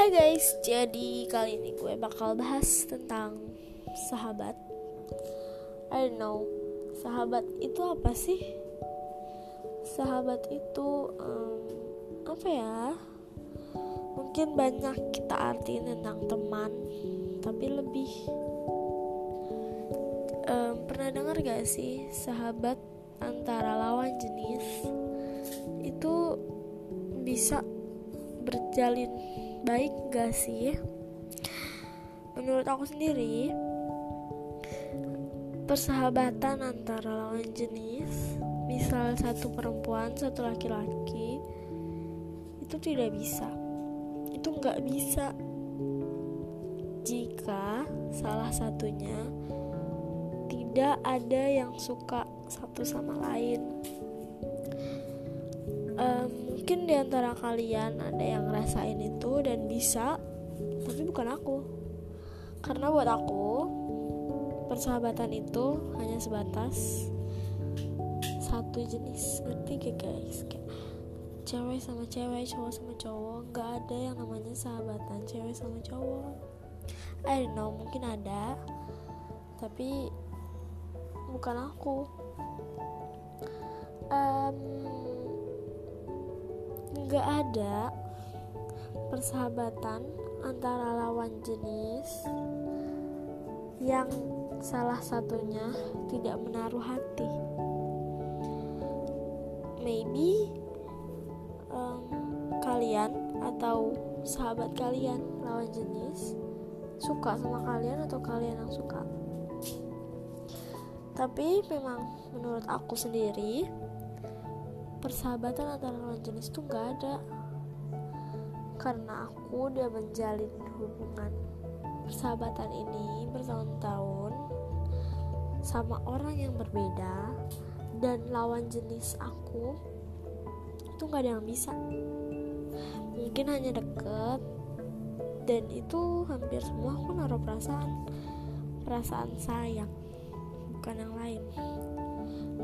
Hai guys, jadi kali ini gue bakal bahas tentang sahabat. I don't know, sahabat itu apa sih? Sahabat itu um, apa ya? Mungkin banyak kita artiin tentang teman, tapi lebih um, pernah dengar gak sih sahabat antara lawan jenis itu bisa berjalin baik gak sih? Menurut aku sendiri, persahabatan antara lawan jenis, misal satu perempuan, satu laki-laki, itu tidak bisa. Itu nggak bisa jika salah satunya tidak ada yang suka satu sama lain. Um, mungkin di antara kalian ada yang ngerasain itu dan bisa tapi bukan aku. Karena buat aku persahabatan itu hanya sebatas satu jenis. Ngerti gak guys? Kayak cewek sama cewek cowok sama cowok. Nggak ada yang namanya sahabatan cewek sama cowok. I don't know mungkin ada. Tapi bukan aku. Um, nggak ada persahabatan antara lawan jenis yang salah satunya tidak menaruh hati. Maybe um, kalian atau sahabat kalian lawan jenis suka sama kalian atau kalian yang suka. Tapi memang menurut aku sendiri persahabatan antara lawan jenis tuh gak ada. Karena aku udah menjalin hubungan persahabatan ini bertahun-tahun sama orang yang berbeda dan lawan jenis aku itu gak ada yang bisa. Mungkin hanya deket dan itu hampir semua aku naruh perasaan perasaan sayang bukan yang lain.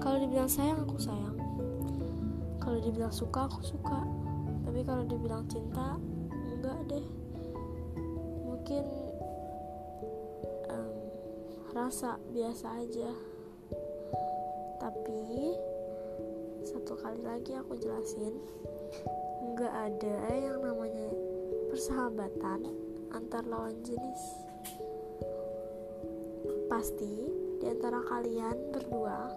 Kalau dibilang sayang aku sayang kalau dibilang suka aku suka. Tapi kalau dibilang cinta enggak deh. Mungkin um, rasa biasa aja. Tapi satu kali lagi aku jelasin enggak ada yang namanya persahabatan antar lawan jenis. Pasti di antara kalian berdua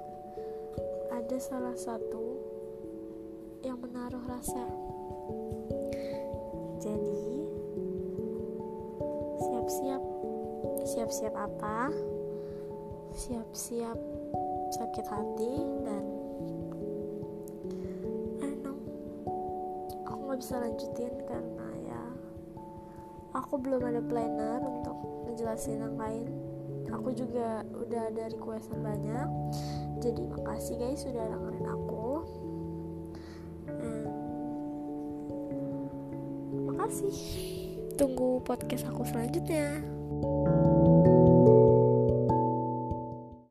ada salah satu yang menaruh rasa. Jadi, siap-siap. Siap-siap apa? Siap-siap sakit hati dan I aku nggak bisa lanjutin karena ya aku belum ada planner untuk ngejelasin yang lain aku juga udah ada requestan banyak jadi makasih guys sudah dengerin aku kasih. Tunggu podcast aku selanjutnya.